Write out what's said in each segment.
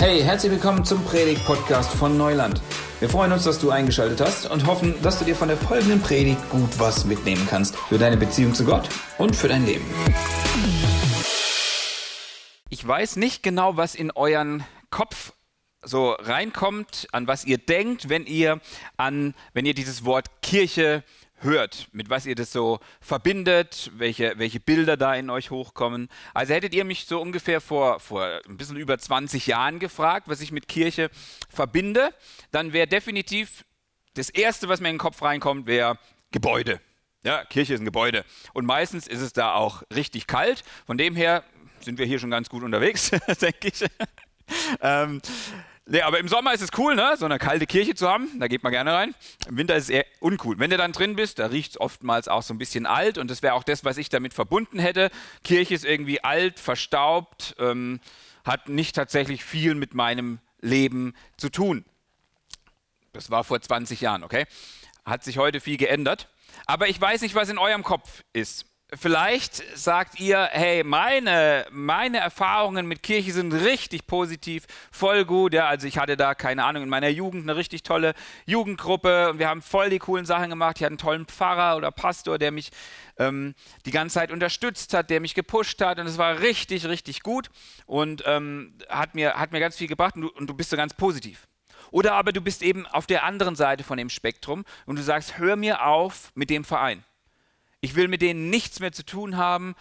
Hey, herzlich willkommen zum Predigt-Podcast von Neuland. Wir freuen uns, dass du eingeschaltet hast und hoffen, dass du dir von der folgenden Predigt gut was mitnehmen kannst für deine Beziehung zu Gott und für dein Leben. Ich weiß nicht genau, was in euren Kopf so reinkommt, an was ihr denkt, wenn ihr an, wenn ihr dieses Wort Kirche hört, mit was ihr das so verbindet, welche, welche Bilder da in euch hochkommen. Also hättet ihr mich so ungefähr vor, vor ein bisschen über 20 Jahren gefragt, was ich mit Kirche verbinde, dann wäre definitiv das Erste, was mir in den Kopf reinkommt, wäre Gebäude. Ja, Kirche ist ein Gebäude. Und meistens ist es da auch richtig kalt. Von dem her sind wir hier schon ganz gut unterwegs, denke ich. ähm, Nee, aber im Sommer ist es cool, ne? so eine kalte Kirche zu haben. Da geht man gerne rein. Im Winter ist es eher uncool. Wenn du dann drin bist, da riecht es oftmals auch so ein bisschen alt. Und das wäre auch das, was ich damit verbunden hätte. Kirche ist irgendwie alt, verstaubt, ähm, hat nicht tatsächlich viel mit meinem Leben zu tun. Das war vor 20 Jahren, okay? Hat sich heute viel geändert. Aber ich weiß nicht, was in eurem Kopf ist. Vielleicht sagt ihr, hey, meine, meine Erfahrungen mit Kirche sind richtig positiv, voll gut. Ja, also ich hatte da, keine Ahnung, in meiner Jugend eine richtig tolle Jugendgruppe und wir haben voll die coolen Sachen gemacht. Ich hatte einen tollen Pfarrer oder Pastor, der mich ähm, die ganze Zeit unterstützt hat, der mich gepusht hat und es war richtig, richtig gut und ähm, hat, mir, hat mir ganz viel gebracht und du, und du bist so ganz positiv. Oder aber du bist eben auf der anderen Seite von dem Spektrum und du sagst, hör mir auf mit dem Verein. Ich will mit denen nichts mehr zu tun haben.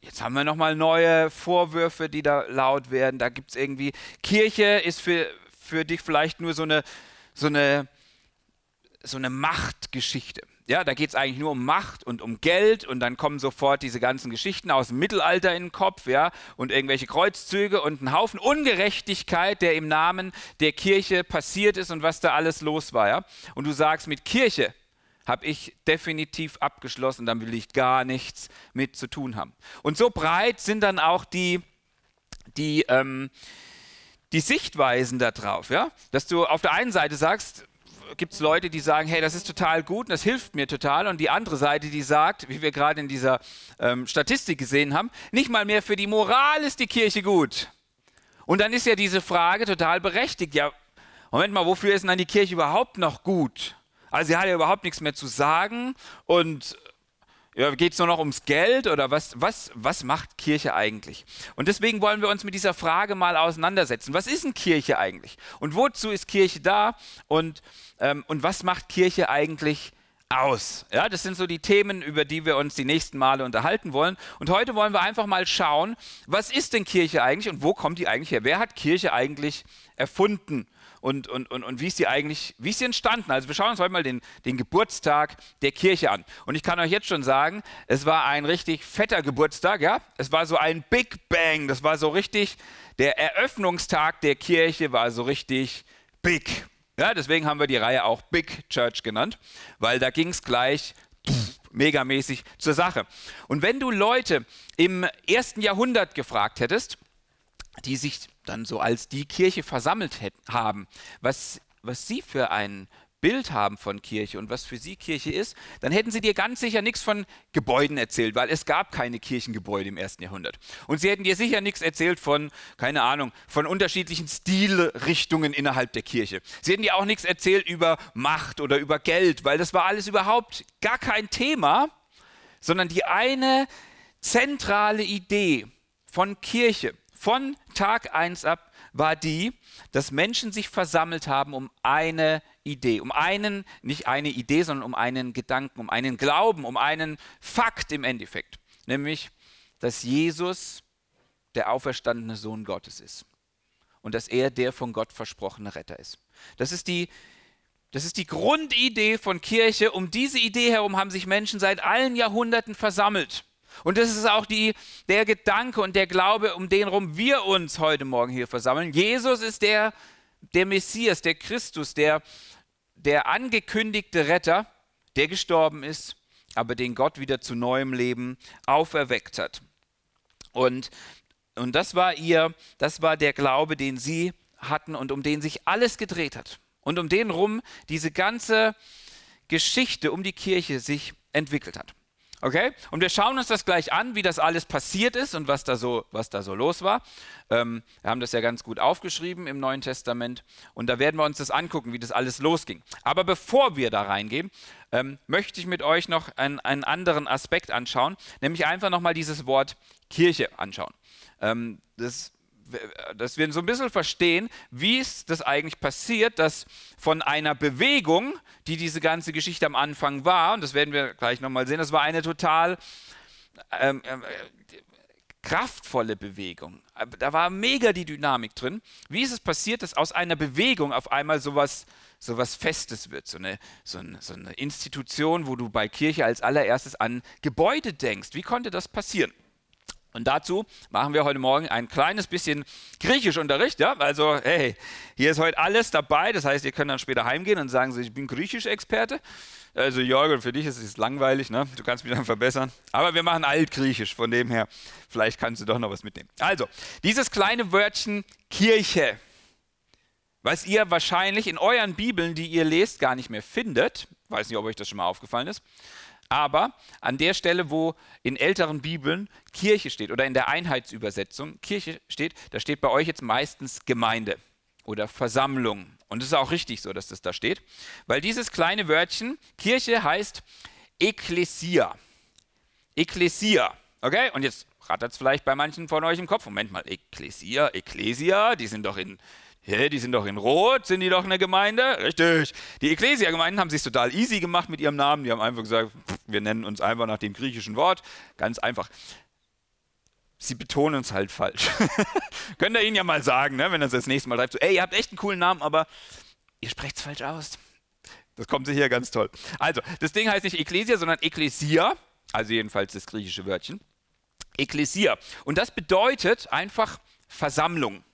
Jetzt haben wir nochmal neue Vorwürfe, die da laut werden. Da gibt es irgendwie, Kirche ist für, für dich vielleicht nur so eine, so eine, so eine Machtgeschichte. Ja, da geht es eigentlich nur um Macht und um Geld und dann kommen sofort diese ganzen Geschichten aus dem Mittelalter in den Kopf, ja, und irgendwelche Kreuzzüge und ein Haufen Ungerechtigkeit, der im Namen der Kirche passiert ist und was da alles los war, ja. Und du sagst, mit Kirche habe ich definitiv abgeschlossen, dann will ich gar nichts mit zu tun haben. Und so breit sind dann auch die, die, ähm, die Sichtweisen darauf, ja? dass du auf der einen Seite sagst, gibt es Leute, die sagen, hey, das ist total gut und das hilft mir total. Und die andere Seite, die sagt, wie wir gerade in dieser ähm, Statistik gesehen haben, nicht mal mehr für die Moral ist die Kirche gut. Und dann ist ja diese Frage total berechtigt. Ja, Moment mal, wofür ist denn dann die Kirche überhaupt noch gut? Also sie hat ja überhaupt nichts mehr zu sagen und ja, geht es nur noch ums Geld oder was, was, was macht Kirche eigentlich? Und deswegen wollen wir uns mit dieser Frage mal auseinandersetzen. Was ist denn Kirche eigentlich? Und wozu ist Kirche da? Und, ähm, und was macht Kirche eigentlich aus? Ja, das sind so die Themen, über die wir uns die nächsten Male unterhalten wollen. Und heute wollen wir einfach mal schauen, was ist denn Kirche eigentlich und wo kommt die eigentlich her? Wer hat Kirche eigentlich erfunden? Und, und, und, und wie ist sie eigentlich, wie ist sie entstanden? Also wir schauen uns heute mal den, den Geburtstag der Kirche an. Und ich kann euch jetzt schon sagen, es war ein richtig fetter Geburtstag, ja? Es war so ein Big Bang, das war so richtig, der Eröffnungstag der Kirche war so richtig big. Ja, deswegen haben wir die Reihe auch Big Church genannt, weil da ging es gleich megamäßig zur Sache. Und wenn du Leute im ersten Jahrhundert gefragt hättest, die sich dann so als die Kirche versammelt haben, was, was sie für ein Bild haben von Kirche und was für sie Kirche ist, dann hätten sie dir ganz sicher nichts von Gebäuden erzählt, weil es gab keine Kirchengebäude im ersten Jahrhundert. Und sie hätten dir sicher nichts erzählt von, keine Ahnung, von unterschiedlichen Stilrichtungen innerhalb der Kirche. Sie hätten dir auch nichts erzählt über Macht oder über Geld, weil das war alles überhaupt gar kein Thema, sondern die eine zentrale Idee von Kirche von Tag 1 ab war die, dass Menschen sich versammelt haben um eine Idee, um einen, nicht eine Idee, sondern um einen Gedanken, um einen Glauben, um einen Fakt im Endeffekt, nämlich, dass Jesus der auferstandene Sohn Gottes ist und dass er der von Gott versprochene Retter ist. Das ist die das ist die Grundidee von Kirche. Um diese Idee herum haben sich Menschen seit allen Jahrhunderten versammelt. Und das ist auch die, der Gedanke und der Glaube, um den herum wir uns heute Morgen hier versammeln. Jesus ist der, der Messias, der Christus, der, der angekündigte Retter, der gestorben ist, aber den Gott wieder zu neuem Leben auferweckt hat. Und, und das war ihr, das war der Glaube, den sie hatten und um den sich alles gedreht hat. Und um den rum diese ganze Geschichte um die Kirche sich entwickelt hat. Okay? Und wir schauen uns das gleich an, wie das alles passiert ist und was da so, was da so los war. Ähm, wir haben das ja ganz gut aufgeschrieben im Neuen Testament. Und da werden wir uns das angucken, wie das alles losging. Aber bevor wir da reingehen, ähm, möchte ich mit euch noch einen, einen anderen Aspekt anschauen, nämlich einfach nochmal dieses Wort Kirche anschauen. Ähm, das dass wir so ein bisschen verstehen, wie ist das eigentlich passiert, dass von einer Bewegung, die diese ganze Geschichte am Anfang war, und das werden wir gleich nochmal sehen, das war eine total ähm, äh, kraftvolle Bewegung. Da war mega die Dynamik drin. Wie ist es passiert, dass aus einer Bewegung auf einmal sowas sowas Festes wird, so eine, so, eine, so eine Institution, wo du bei Kirche als allererstes an Gebäude denkst. Wie konnte das passieren? Und dazu machen wir heute Morgen ein kleines bisschen Griechischunterricht. Ja? Also, hey, hier ist heute alles dabei. Das heißt, ihr könnt dann später heimgehen und sagen, ich bin Griechisch-Experte. Also, Jörg, für dich ist es langweilig, ne? du kannst mich dann verbessern. Aber wir machen Altgriechisch, von dem her, vielleicht kannst du doch noch was mitnehmen. Also, dieses kleine Wörtchen Kirche, was ihr wahrscheinlich in euren Bibeln, die ihr lest, gar nicht mehr findet. Weiß nicht, ob euch das schon mal aufgefallen ist. Aber an der Stelle, wo in älteren Bibeln Kirche steht oder in der Einheitsübersetzung Kirche steht, da steht bei euch jetzt meistens Gemeinde oder Versammlung. Und es ist auch richtig so, dass das da steht, weil dieses kleine Wörtchen Kirche heißt Ekklesia. Ekklesia. Okay? Und jetzt rattert es vielleicht bei manchen von euch im Kopf. Moment mal, Ekklesia, Ekklesia, die sind doch in Hä, die sind doch in Rot, sind die doch eine Gemeinde? Richtig. Die Ecclesia-Gemeinden haben sich total easy gemacht mit ihrem Namen. Die haben einfach gesagt, wir nennen uns einfach nach dem griechischen Wort. Ganz einfach. Sie betonen es halt falsch. Könnt ihr ihnen ja mal sagen, ne, wenn er es das nächste Mal schreibt, so, ey, ihr habt echt einen coolen Namen, aber ihr sprecht es falsch aus. Das kommt hier ganz toll. Also, das Ding heißt nicht Ecclesia, sondern Ecclesia, also jedenfalls das griechische Wörtchen. Ecclesia. Und das bedeutet einfach Versammlung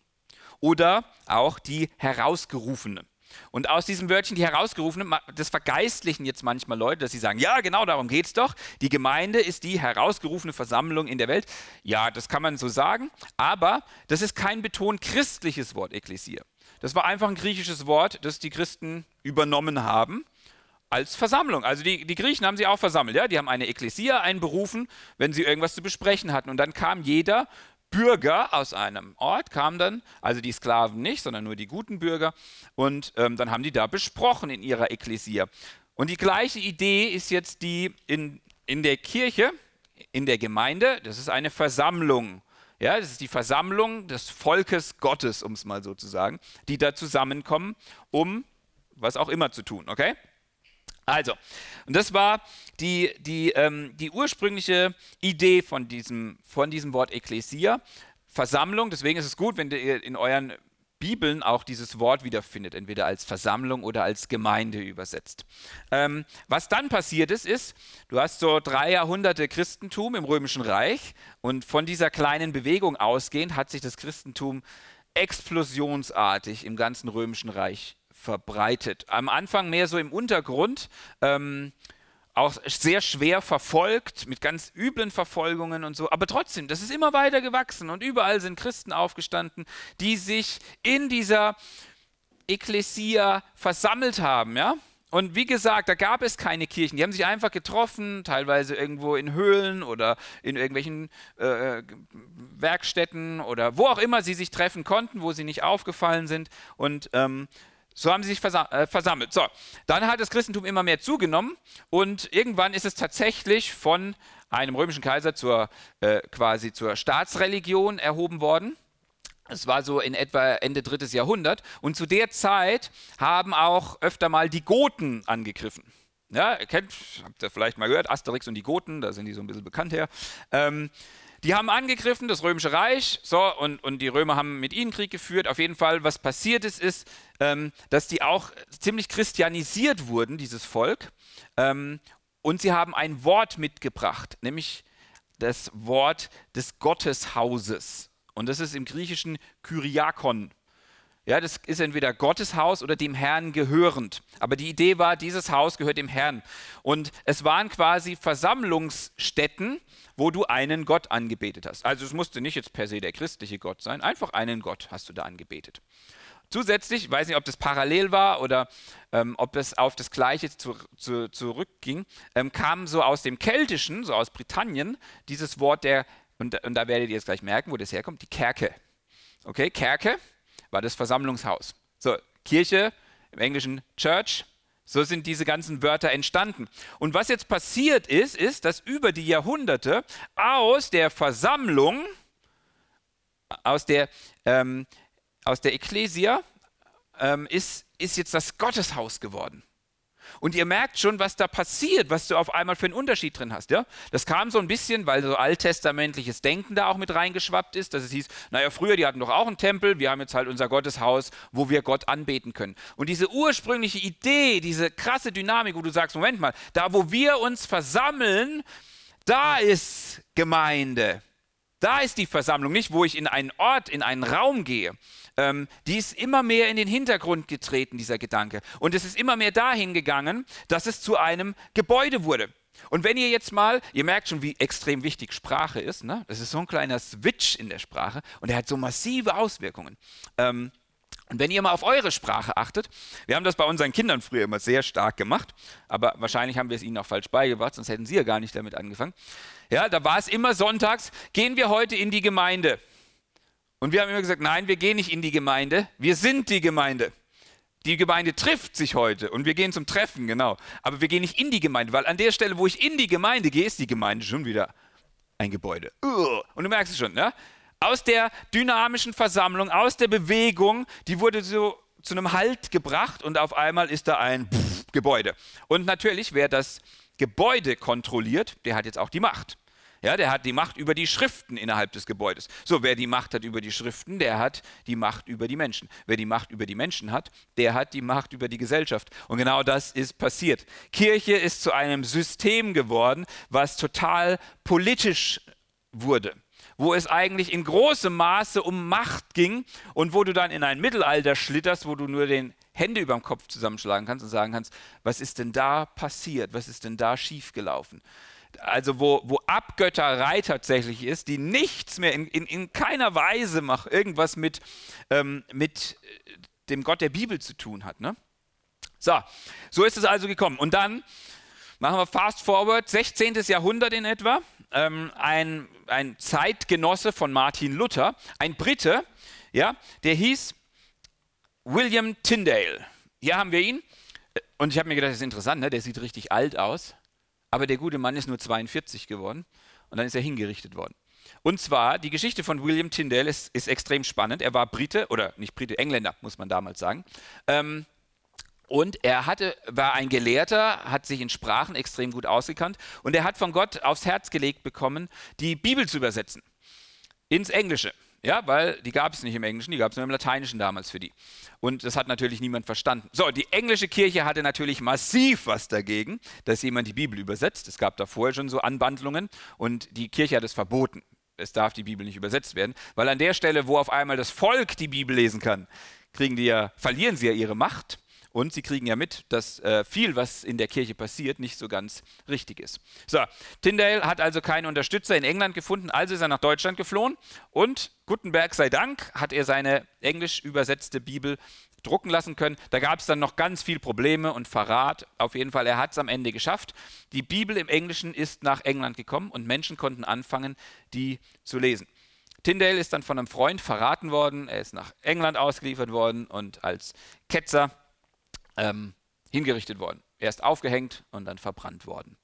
oder auch die Herausgerufene. Und aus diesem Wörtchen, die Herausgerufene, das vergeistlichen jetzt manchmal Leute, dass sie sagen, ja, genau darum geht es doch. Die Gemeinde ist die herausgerufene Versammlung in der Welt. Ja, das kann man so sagen, aber das ist kein betont christliches Wort, Ekklesia. Das war einfach ein griechisches Wort, das die Christen übernommen haben als Versammlung. Also die, die Griechen haben sie auch versammelt. Ja? Die haben eine Ekklesia einberufen, wenn sie irgendwas zu besprechen hatten. Und dann kam jeder Bürger aus einem Ort kamen dann, also die Sklaven nicht, sondern nur die guten Bürger, und ähm, dann haben die da besprochen in ihrer Ekklesia. Und die gleiche Idee ist jetzt die in, in der Kirche, in der Gemeinde, das ist eine Versammlung. Ja, das ist die Versammlung des Volkes Gottes, um es mal so zu sagen, die da zusammenkommen, um was auch immer zu tun, okay? Also, und das war die, die, ähm, die ursprüngliche Idee von diesem, von diesem Wort Ekklesia, Versammlung. Deswegen ist es gut, wenn ihr in euren Bibeln auch dieses Wort wiederfindet, entweder als Versammlung oder als Gemeinde übersetzt. Ähm, was dann passiert ist, ist, du hast so drei Jahrhunderte Christentum im Römischen Reich und von dieser kleinen Bewegung ausgehend hat sich das Christentum explosionsartig im ganzen Römischen Reich verbreitet. Am Anfang mehr so im Untergrund. Ähm, auch sehr schwer verfolgt, mit ganz üblen Verfolgungen und so. Aber trotzdem, das ist immer weiter gewachsen und überall sind Christen aufgestanden, die sich in dieser Ekklesia versammelt haben, ja. Und wie gesagt, da gab es keine Kirchen. Die haben sich einfach getroffen, teilweise irgendwo in Höhlen oder in irgendwelchen äh, Werkstätten oder wo auch immer sie sich treffen konnten, wo sie nicht aufgefallen sind. Und ähm, so haben sie sich versam äh, versammelt. So, dann hat das Christentum immer mehr zugenommen und irgendwann ist es tatsächlich von einem römischen Kaiser zur äh, quasi zur Staatsreligion erhoben worden. Es war so in etwa Ende drittes Jahrhundert und zu der Zeit haben auch öfter mal die Goten angegriffen. Ja, ihr kennt, habt ihr vielleicht mal gehört, Asterix und die Goten, da sind die so ein bisschen bekannt her. Ähm, die haben angegriffen, das Römische Reich, so, und, und die Römer haben mit ihnen Krieg geführt. Auf jeden Fall, was passiert ist, ist, ähm, dass die auch ziemlich christianisiert wurden, dieses Volk. Ähm, und sie haben ein Wort mitgebracht, nämlich das Wort des Gotteshauses. Und das ist im Griechischen Kyriakon. Ja, das ist entweder Gottes Haus oder dem Herrn gehörend. Aber die Idee war, dieses Haus gehört dem Herrn. Und es waren quasi Versammlungsstätten, wo du einen Gott angebetet hast. Also es musste nicht jetzt per se der christliche Gott sein, einfach einen Gott hast du da angebetet. zusätzlich, ich weiß nicht, ob das parallel war oder ähm, ob es auf das Gleiche zu, zu, zurückging, ähm, kam so aus dem Keltischen, so aus Britannien, dieses Wort der, und, und da werdet ihr jetzt gleich merken, wo das herkommt, die Kerke. Okay, Kerke war das Versammlungshaus. So, Kirche, im Englischen Church, so sind diese ganzen Wörter entstanden. Und was jetzt passiert ist, ist, dass über die Jahrhunderte aus der Versammlung, aus der, ähm, aus der Ekklesia, ähm, ist, ist jetzt das Gotteshaus geworden. Und ihr merkt schon, was da passiert, was du auf einmal für einen Unterschied drin hast. Ja? Das kam so ein bisschen, weil so alttestamentliches Denken da auch mit reingeschwappt ist, dass es hieß, naja, früher, die hatten doch auch einen Tempel, wir haben jetzt halt unser Gotteshaus, wo wir Gott anbeten können. Und diese ursprüngliche Idee, diese krasse Dynamik, wo du sagst, Moment mal, da wo wir uns versammeln, da ist Gemeinde. Da ist die Versammlung, nicht wo ich in einen Ort, in einen Raum gehe. Ähm, die ist immer mehr in den Hintergrund getreten, dieser Gedanke. Und es ist immer mehr dahin gegangen, dass es zu einem Gebäude wurde. Und wenn ihr jetzt mal, ihr merkt schon, wie extrem wichtig Sprache ist, ne? das ist so ein kleiner Switch in der Sprache und der hat so massive Auswirkungen. Ähm, und wenn ihr mal auf eure Sprache achtet, wir haben das bei unseren Kindern früher immer sehr stark gemacht, aber wahrscheinlich haben wir es ihnen auch falsch beigebracht, sonst hätten sie ja gar nicht damit angefangen. Ja, da war es immer sonntags, gehen wir heute in die Gemeinde. Und wir haben immer gesagt, nein, wir gehen nicht in die Gemeinde, wir sind die Gemeinde. Die Gemeinde trifft sich heute und wir gehen zum Treffen, genau. Aber wir gehen nicht in die Gemeinde, weil an der Stelle, wo ich in die Gemeinde gehe, ist die Gemeinde schon wieder ein Gebäude. Und du merkst es schon, ne? Aus der dynamischen Versammlung, aus der Bewegung, die wurde so zu einem Halt gebracht und auf einmal ist da ein Pff, Gebäude. Und natürlich, wer das Gebäude kontrolliert, der hat jetzt auch die Macht. Ja, der hat die Macht über die Schriften innerhalb des Gebäudes. So, wer die Macht hat über die Schriften, der hat die Macht über die Menschen. Wer die Macht über die Menschen hat, der hat die Macht über die Gesellschaft. Und genau das ist passiert. Kirche ist zu einem System geworden, was total politisch wurde wo es eigentlich in großem Maße um Macht ging und wo du dann in ein Mittelalter schlitterst, wo du nur den Hände über dem Kopf zusammenschlagen kannst und sagen kannst, was ist denn da passiert, was ist denn da schiefgelaufen? Also wo, wo Abgötterei tatsächlich ist, die nichts mehr, in, in, in keiner Weise macht, irgendwas mit, ähm, mit äh, dem Gott der Bibel zu tun hat. Ne? So, so ist es also gekommen. Und dann machen wir fast forward, 16. Jahrhundert in etwa ähm, ein, ein Zeitgenosse von Martin Luther, ein Brite, ja, der hieß William Tyndale. Hier haben wir ihn. Und ich habe mir gedacht, das ist interessant, ne? der sieht richtig alt aus. Aber der gute Mann ist nur 42 geworden und dann ist er hingerichtet worden. Und zwar, die Geschichte von William Tyndale ist, ist extrem spannend. Er war Brite, oder nicht Brite, Engländer, muss man damals sagen. Ähm, und er hatte, war ein Gelehrter, hat sich in Sprachen extrem gut ausgekannt und er hat von Gott aufs Herz gelegt bekommen, die Bibel zu übersetzen ins Englische. Ja, weil die gab es nicht im Englischen, die gab es nur im Lateinischen damals für die. Und das hat natürlich niemand verstanden. So, die englische Kirche hatte natürlich massiv was dagegen, dass jemand die Bibel übersetzt. Es gab da vorher schon so Anwandlungen und die Kirche hat es verboten. Es darf die Bibel nicht übersetzt werden, weil an der Stelle, wo auf einmal das Volk die Bibel lesen kann, kriegen die ja, verlieren sie ja ihre Macht und sie kriegen ja mit, dass äh, viel, was in der Kirche passiert, nicht so ganz richtig ist. So, Tyndale hat also keinen Unterstützer in England gefunden, also ist er nach Deutschland geflohen und Gutenberg sei Dank hat er seine englisch übersetzte Bibel drucken lassen können. Da gab es dann noch ganz viel Probleme und Verrat. Auf jeden Fall, er hat es am Ende geschafft. Die Bibel im Englischen ist nach England gekommen und Menschen konnten anfangen, die zu lesen. Tyndale ist dann von einem Freund verraten worden, er ist nach England ausgeliefert worden und als Ketzer ähm, hingerichtet worden. Erst aufgehängt und dann verbrannt worden.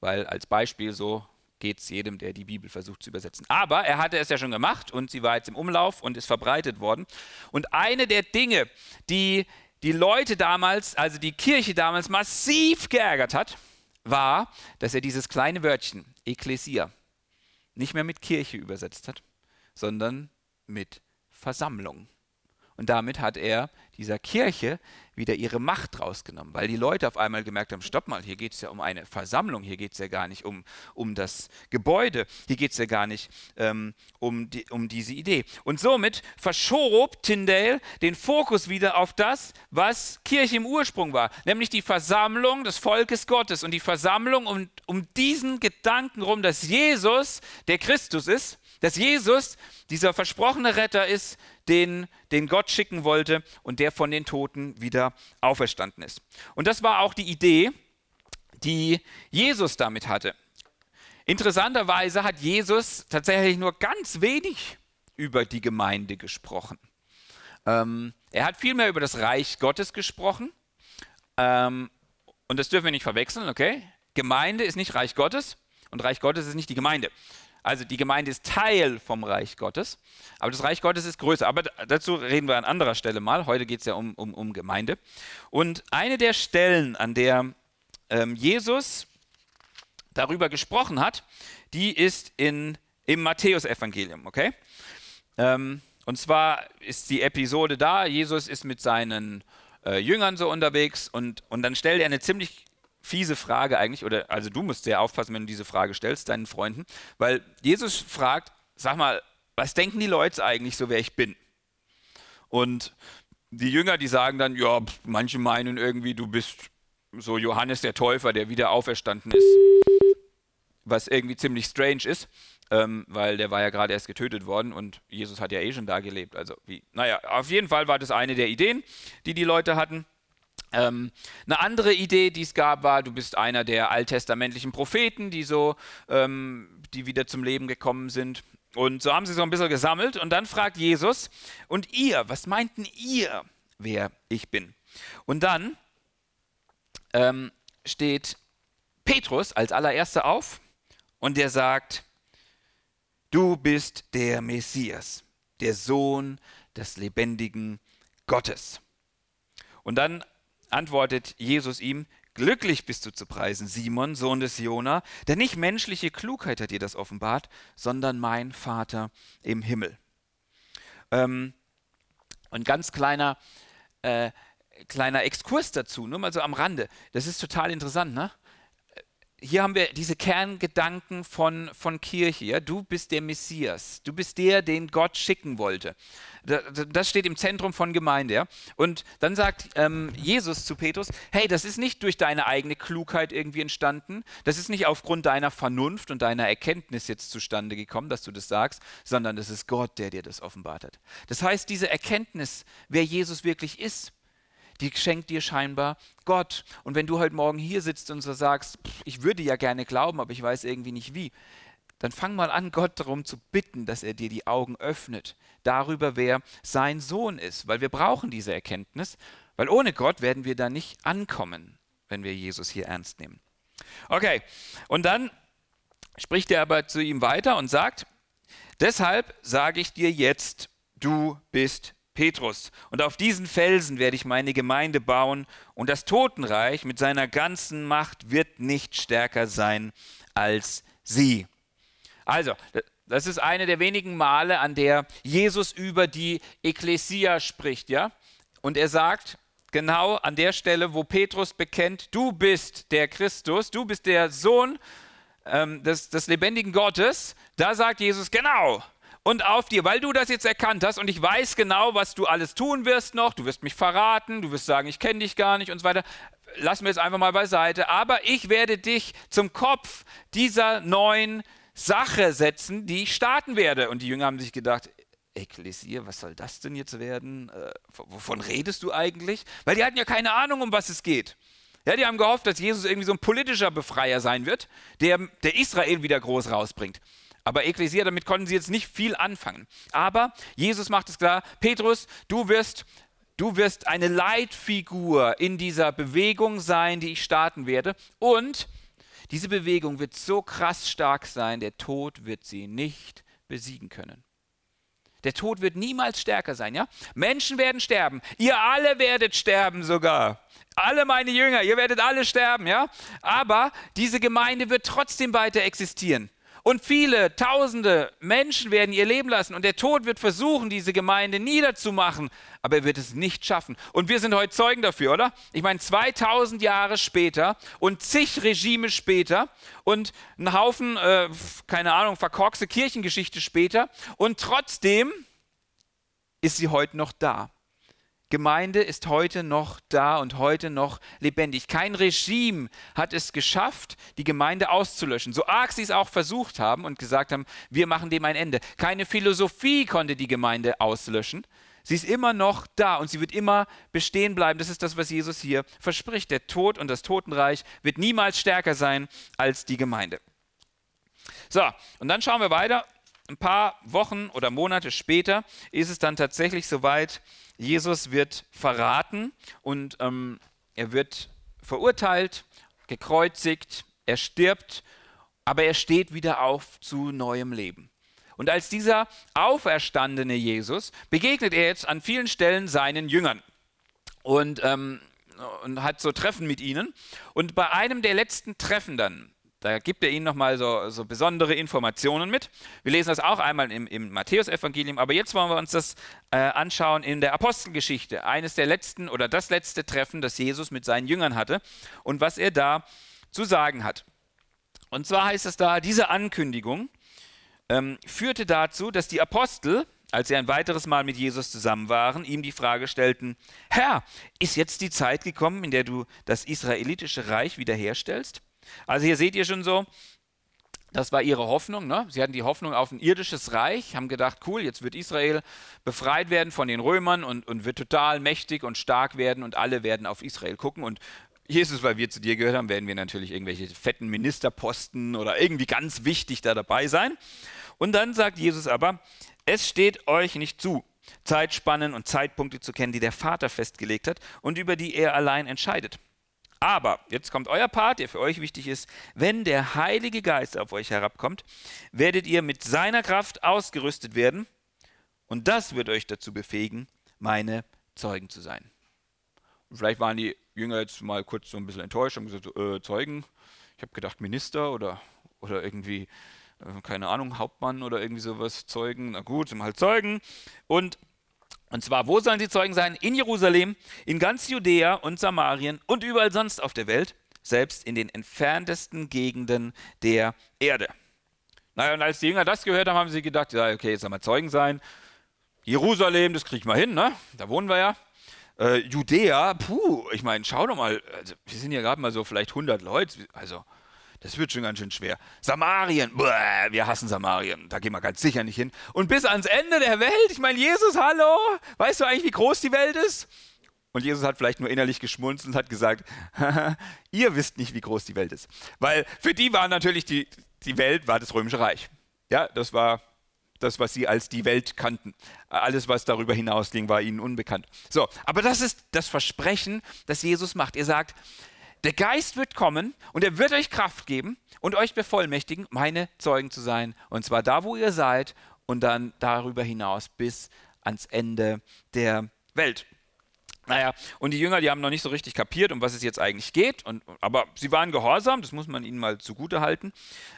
Weil als Beispiel so geht es jedem, der die Bibel versucht zu übersetzen. Aber er hatte es ja schon gemacht und sie war jetzt im Umlauf und ist verbreitet worden. Und eine der Dinge, die die Leute damals, also die Kirche damals massiv geärgert hat, war, dass er dieses kleine Wörtchen, Ekklesia, nicht mehr mit Kirche übersetzt hat, sondern mit Versammlung. Und damit hat er dieser Kirche wieder ihre Macht rausgenommen, weil die Leute auf einmal gemerkt haben, stopp mal, hier geht es ja um eine Versammlung, hier geht es ja gar nicht um, um das Gebäude, hier geht es ja gar nicht ähm, um, die, um diese Idee. Und somit verschob Tyndale den Fokus wieder auf das, was Kirche im Ursprung war, nämlich die Versammlung des Volkes Gottes und die Versammlung um, um diesen Gedanken rum, dass Jesus der Christus ist, Dass Jesus dieser versprochene Retter ist, den, den Gott schicken wollte und der von den Toten wieder auferstanden ist. Und das war auch die Idee, die Jesus damit hatte. Interessanterweise hat Jesus tatsächlich nur ganz wenig über die Gemeinde gesprochen. Ähm, er hat vielmehr über das Reich Gottes gesprochen. Ähm, und das dürfen wir nicht verwechseln, okay? Gemeinde ist nicht Reich Gottes und Reich Gottes ist nicht die Gemeinde. Also die Gemeinde ist Teil vom Reich Gottes, aber das Reich Gottes ist größer. Aber dazu reden wir an anderer Stelle mal. Heute geht es ja um, um, um Gemeinde. Und eine der Stellen, an der ähm, Jesus darüber gesprochen hat, die ist in, im Matthäusevangelium, okay? Ähm, und zwar ist die Episode da, Jesus ist mit seinen äh, Jüngern so unterwegs und, und dann stellt er eine ziemlich fiese Frage eigentlich, oder also du musst sehr aufpassen, wenn du diese Frage stellst, deinen Freunden, weil Jesus fragt, sag mal, was denken die Leute eigentlich so, wer ich bin? Und die Jünger, die sagen dann, ja, manche meinen irgendwie, du bist so Johannes der Täufer, der wieder auferstanden ist, was irgendwie ziemlich strange ist, ähm, weil der war ja gerade erst getötet worden und Jesus hat ja eh schon da gelebt. Also wie, naja, auf jeden Fall war das eine der Ideen, die die Leute hatten. Ähm, eine andere Idee, die es gab, war, du bist einer der alttestamentlichen Propheten, die so, ähm, die wieder zum Leben gekommen sind. Und so haben sie so ein bisschen gesammelt. Und dann fragt Jesus, und ihr, was meinten ihr, wer ich bin? Und dann ähm, steht Petrus als allererster auf und der sagt, du bist der Messias, der Sohn des lebendigen Gottes. Und dann antwortet Jesus ihm, Glücklich bist du zu preisen, Simon, Sohn des Jona, denn nicht menschliche Klugheit hat dir das offenbart, sondern mein Vater im Himmel. Ähm, und ganz kleiner, äh, kleiner Exkurs dazu, nur mal so am Rande. Das ist total interessant, ne? Hier haben wir diese Kerngedanken von, von Kirche. Ja? Du bist der Messias. Du bist der, den Gott schicken wollte. Das steht im Zentrum von Gemeinde. Ja? Und dann sagt ähm, Jesus zu Petrus, hey, das ist nicht durch deine eigene Klugheit irgendwie entstanden. Das ist nicht aufgrund deiner Vernunft und deiner Erkenntnis jetzt zustande gekommen, dass du das sagst, sondern das ist Gott, der dir das offenbart hat. Das heißt, diese Erkenntnis, wer Jesus wirklich ist, die schenkt dir scheinbar Gott. Und wenn du heute Morgen hier sitzt und so sagst, ich würde ja gerne glauben, aber ich weiß irgendwie nicht wie, dann fang mal an, Gott darum zu bitten, dass er dir die Augen öffnet, darüber, wer sein Sohn ist, weil wir brauchen diese Erkenntnis, weil ohne Gott werden wir da nicht ankommen, wenn wir Jesus hier ernst nehmen. Okay, und dann spricht er aber zu ihm weiter und sagt, deshalb sage ich dir jetzt, du bist Petrus. Und auf diesen Felsen werde ich meine Gemeinde bauen, und das Totenreich mit seiner ganzen Macht wird nicht stärker sein als sie. Also, das ist eine der wenigen Male, an der Jesus über die Ekklesia spricht, ja? Und er sagt, genau an der Stelle, wo Petrus bekennt, du bist der Christus, du bist der Sohn ähm, des, des lebendigen Gottes, da sagt Jesus, genau, und auf dir, weil du das jetzt erkannt hast und ich weiß genau, was du alles tun wirst noch, du wirst mich verraten, du wirst sagen, ich kenne dich gar nicht und so weiter, lassen wir es einfach mal beiseite, aber ich werde dich zum Kopf dieser neuen Sache setzen, die ich starten werde. Und die Jünger haben sich gedacht, Ekklesia, was soll das denn jetzt werden? Äh, wovon redest du eigentlich? Weil die hatten ja keine Ahnung, um was es geht. Ja, die haben gehofft, dass Jesus irgendwie so ein politischer Befreier sein wird, der, der Israel wieder groß rausbringt. Aber Ekklesia, damit konnten sie jetzt nicht viel anfangen. Aber Jesus macht es klar, Petrus, du wirst, du wirst eine Leitfigur in dieser Bewegung sein, die ich starten werde. Und diese Bewegung wird so krass stark sein, der Tod wird sie nicht besiegen können. Der Tod wird niemals stärker sein, ja? Menschen werden sterben. Ihr alle werdet sterben sogar. Alle meine Jünger, ihr werdet alle sterben, ja? Aber diese Gemeinde wird trotzdem weiter existieren. Und viele, tausende Menschen werden ihr Leben lassen und der Tod wird versuchen, diese Gemeinde niederzumachen, aber er wird es nicht schaffen. Und wir sind heute Zeugen dafür, oder? Ich meine, 2000 Jahre später und zig Regime später und ein Haufen, äh, keine Ahnung, verkorkste Kirchengeschichte später und trotzdem ist sie heute noch da. Gemeinde ist heute noch da und heute noch lebendig. Kein Regime hat es geschafft, die Gemeinde auszulöschen. So arg sie es auch versucht haben und gesagt haben, wir machen dem ein Ende. Keine Philosophie konnte die Gemeinde auslöschen. Sie ist immer noch da und sie wird immer bestehen bleiben. Das ist das, was Jesus hier verspricht. Der Tod und das Totenreich wird niemals stärker sein als die Gemeinde. So, und dann schauen wir weiter. Ein paar Wochen oder Monate später ist es dann tatsächlich soweit, Jesus wird verraten und ähm, er wird verurteilt, gekreuzigt, er stirbt, aber er steht wieder auf zu neuem Leben. Und als dieser auferstandene Jesus begegnet er jetzt an vielen Stellen seinen Jüngern und, ähm, und hat so Treffen mit ihnen. Und bei einem der letzten Treffen dann, da gibt er ihnen nochmal so, so besondere Informationen mit. Wir lesen das auch einmal im, im Matthäusevangelium, aber jetzt wollen wir uns das äh, anschauen in der Apostelgeschichte. Eines der letzten oder das letzte Treffen, das Jesus mit seinen Jüngern hatte und was er da zu sagen hat. Und zwar heißt es da, diese Ankündigung ähm, führte dazu, dass die Apostel, als sie ein weiteres Mal mit Jesus zusammen waren, ihm die Frage stellten, Herr, ist jetzt die Zeit gekommen, in der du das israelitische Reich wiederherstellst? Also hier seht ihr schon so, das war ihre Hoffnung. Ne? Sie hatten die Hoffnung auf ein irdisches Reich, haben gedacht, cool, jetzt wird Israel befreit werden von den Römern und, und wird total mächtig und stark werden und alle werden auf Israel gucken. Und Jesus, weil wir zu dir gehört haben, werden wir natürlich irgendwelche fetten Ministerposten oder irgendwie ganz wichtig da dabei sein. Und dann sagt Jesus aber, es steht euch nicht zu, Zeitspannen und Zeitpunkte zu kennen, die der Vater festgelegt hat und über die er allein entscheidet. Aber, jetzt kommt euer Part, der für euch wichtig ist, wenn der Heilige Geist auf euch herabkommt, werdet ihr mit seiner Kraft ausgerüstet werden und das wird euch dazu befähigen, meine Zeugen zu sein. Und vielleicht waren die Jünger jetzt mal kurz so ein bisschen enttäuscht und gesagt, äh, Zeugen, ich habe gedacht Minister oder, oder irgendwie, äh, keine Ahnung, Hauptmann oder irgendwie sowas, Zeugen, na gut, sind halt Zeugen. Und und zwar, wo sollen sie Zeugen sein? In Jerusalem, in ganz Judäa und Samarien und überall sonst auf der Welt, selbst in den entferntesten Gegenden der Erde. Naja, und als die Jünger das gehört haben, haben sie gedacht, ja, okay, jetzt sollen wir Zeugen sein. Jerusalem, das kriegen wir hin, ne? Da wohnen wir ja. Äh, Judäa, puh, ich meine, schau doch mal, also, wir sind ja gerade mal so vielleicht 100 Leute, also das wird schon ganz schön schwer. Samarien, Bäh, wir hassen Samarien, da gehen wir ganz sicher nicht hin. Und bis ans Ende der Welt, ich meine, Jesus, hallo, weißt du eigentlich, wie groß die Welt ist? Und Jesus hat vielleicht nur innerlich geschmunzelt und hat gesagt, ihr wisst nicht, wie groß die Welt ist. Weil für die war natürlich die, die Welt, war das Römische Reich. Ja, das war das, was sie als die Welt kannten. Alles, was darüber hinausging, war ihnen unbekannt. So, aber das ist das Versprechen, das Jesus macht. Er sagt, der Geist wird kommen und er wird euch Kraft geben und euch bevollmächtigen, meine Zeugen zu sein. Und zwar da, wo ihr seid und dann darüber hinaus bis ans Ende der Welt. Naja, und die Jünger, die haben noch nicht so richtig kapiert, um was es jetzt eigentlich geht. Und, aber sie waren gehorsam, das muss man ihnen mal zugute halten.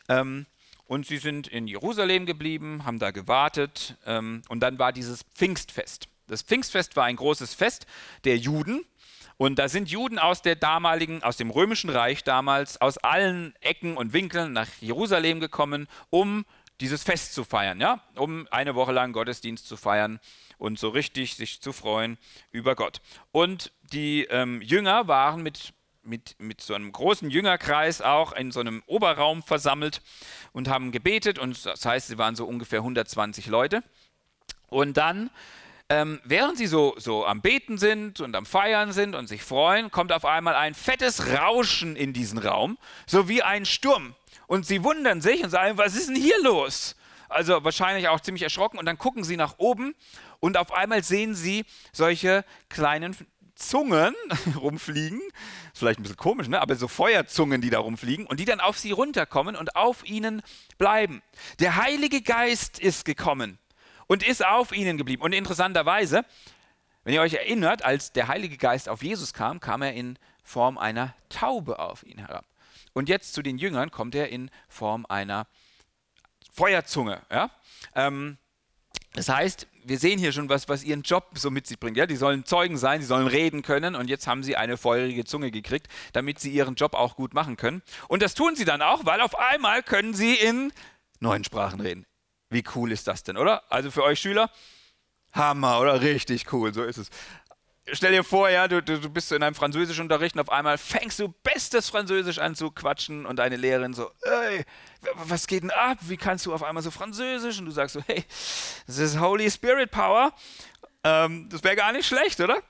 Ähm, und sie sind in Jerusalem geblieben, haben da gewartet. Ähm, und dann war dieses Pfingstfest. Das Pfingstfest war ein großes Fest der Juden. Und da sind Juden aus der damaligen, aus dem römischen Reich damals, aus allen Ecken und Winkeln nach Jerusalem gekommen, um dieses Fest zu feiern, ja, um eine Woche lang Gottesdienst zu feiern und so richtig sich zu freuen über Gott. Und die ähm, Jünger waren mit, mit, mit so einem großen Jüngerkreis auch in so einem Oberraum versammelt und haben gebetet und das heißt, sie waren so ungefähr 120 Leute. Und dann ähm, während sie so, so am Beten sind und am Feiern sind und sich freuen, kommt auf einmal ein fettes Rauschen in diesen Raum, so wie ein Sturm. Und sie wundern sich und sagen, was ist denn hier los? Also wahrscheinlich auch ziemlich erschrocken. Und dann gucken sie nach oben und auf einmal sehen sie solche kleinen Zungen rumfliegen. Ist vielleicht ein bisschen komisch, ne? aber so Feuerzungen, die da rumfliegen und die dann auf sie runterkommen und auf ihnen bleiben. Der Heilige Geist ist gekommen und ist auf ihnen geblieben. Und interessanterweise, wenn ihr euch erinnert, als der Heilige Geist auf Jesus kam, kam er in Form einer Taube auf ihn herab. Und jetzt zu den Jüngern kommt er in Form einer Feuerzunge. Ja? Ähm, das heißt, wir sehen hier schon was, was ihren Job so mit sich bringt. Ja, die sollen Zeugen sein, sie sollen reden können und jetzt haben sie eine feurige Zunge gekriegt, damit sie ihren Job auch gut machen können. Und das tun sie dann auch, weil auf einmal können sie in neuen Sprachen reden. Wie cool ist das denn, oder? Also für euch Schüler, Hammer, oder? Richtig cool, so ist es. stell dir vor, ja, du, du, bist in einem Französischunterricht und auf einmal fängst du bestes Französisch an zu quatschen und deine Lehrerin so, ey, was geht denn ab? Wie kannst du auf einmal so Französisch? Und du sagst so, hey, das ist Holy Spirit Power. Ähm, das wäre gar nicht schlecht, oder?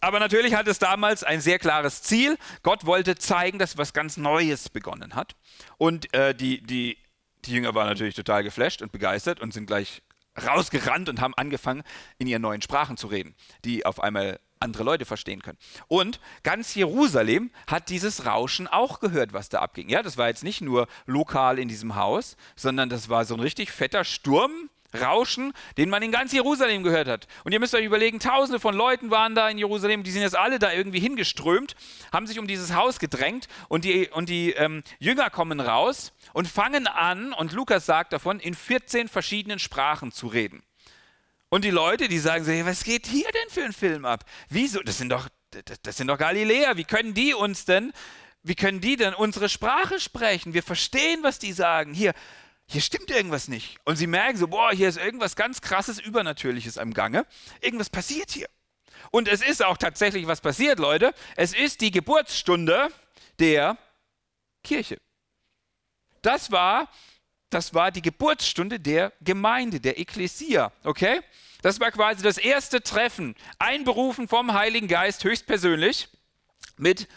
Aber natürlich hat es damals ein sehr klares Ziel. Gott wollte zeigen, dass was ganz Neues begonnen hat. Und äh, die, die, die Jünger waren natürlich total geflasht und begeistert und sind gleich rausgerannt und haben angefangen, in ihren neuen Sprachen zu reden, die auf einmal andere Leute verstehen können. Und ganz Jerusalem hat dieses Rauschen auch gehört, was da abging. Ja, das war jetzt nicht nur lokal in diesem Haus, sondern das war so ein richtig fetter Sturm Rauschen, den man in ganz Jerusalem gehört hat. Und ihr müsst euch überlegen, tausende von Leuten waren da in Jerusalem, die sind jetzt alle da irgendwie hingeströmt, haben sich um dieses Haus gedrängt und die, und die ähm, Jünger kommen raus und fangen an, und Lukas sagt davon, in 14 verschiedenen Sprachen zu reden. Und die Leute, die sagen so, hey, was geht hier denn für ein Film ab? Wieso? Das sind doch, das, das sind doch Galiläer. Wie können die uns denn, wie können die denn unsere Sprache sprechen? Wir verstehen, was die sagen. Hier, hier stimmt irgendwas nicht. Und sie merken so, boah, hier ist irgendwas ganz krasses, Übernatürliches am Gange. Irgendwas passiert hier. Und es ist auch tatsächlich was passiert, Leute. Es ist die Geburtsstunde der Kirche. Das war, das war die Geburtsstunde der Gemeinde, der Ekklesia, okay? Das war quasi das erste Treffen, einberufen vom Heiligen Geist höchstpersönlich mit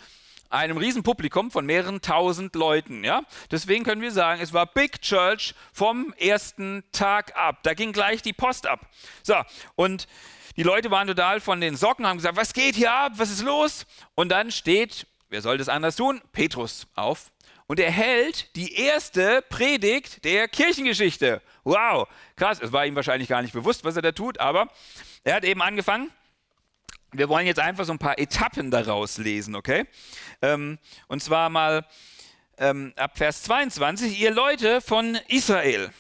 einem riesen Publikum von mehreren tausend Leuten. Ja? Deswegen können wir sagen, es war Big Church vom ersten Tag ab. Da ging gleich die Post ab. So, und die Leute waren total von den Socken, haben gesagt, was geht hier ab, was ist los? Und dann steht, wer soll das anders tun? Petrus auf. Und er hält die erste Predigt der Kirchengeschichte. Wow, krass. Es war ihm wahrscheinlich gar nicht bewusst, was er da tut, aber er hat eben angefangen wir wollen jetzt einfach so ein paar Etappen daraus lesen, okay? Ähm, und zwar mal ähm, ab Vers 22. Ihr Leute von Israel,